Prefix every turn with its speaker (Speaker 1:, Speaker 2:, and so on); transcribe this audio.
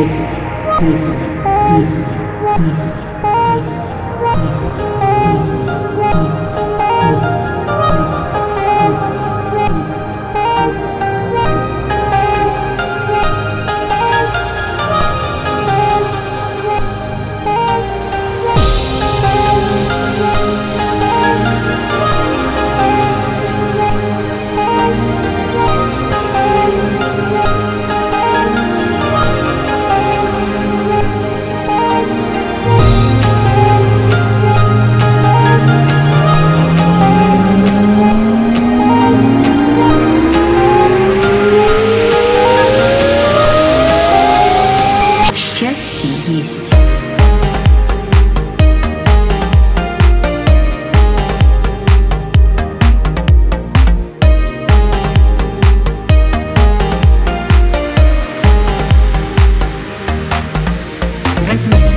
Speaker 1: есть, есть, есть, есть. has missed.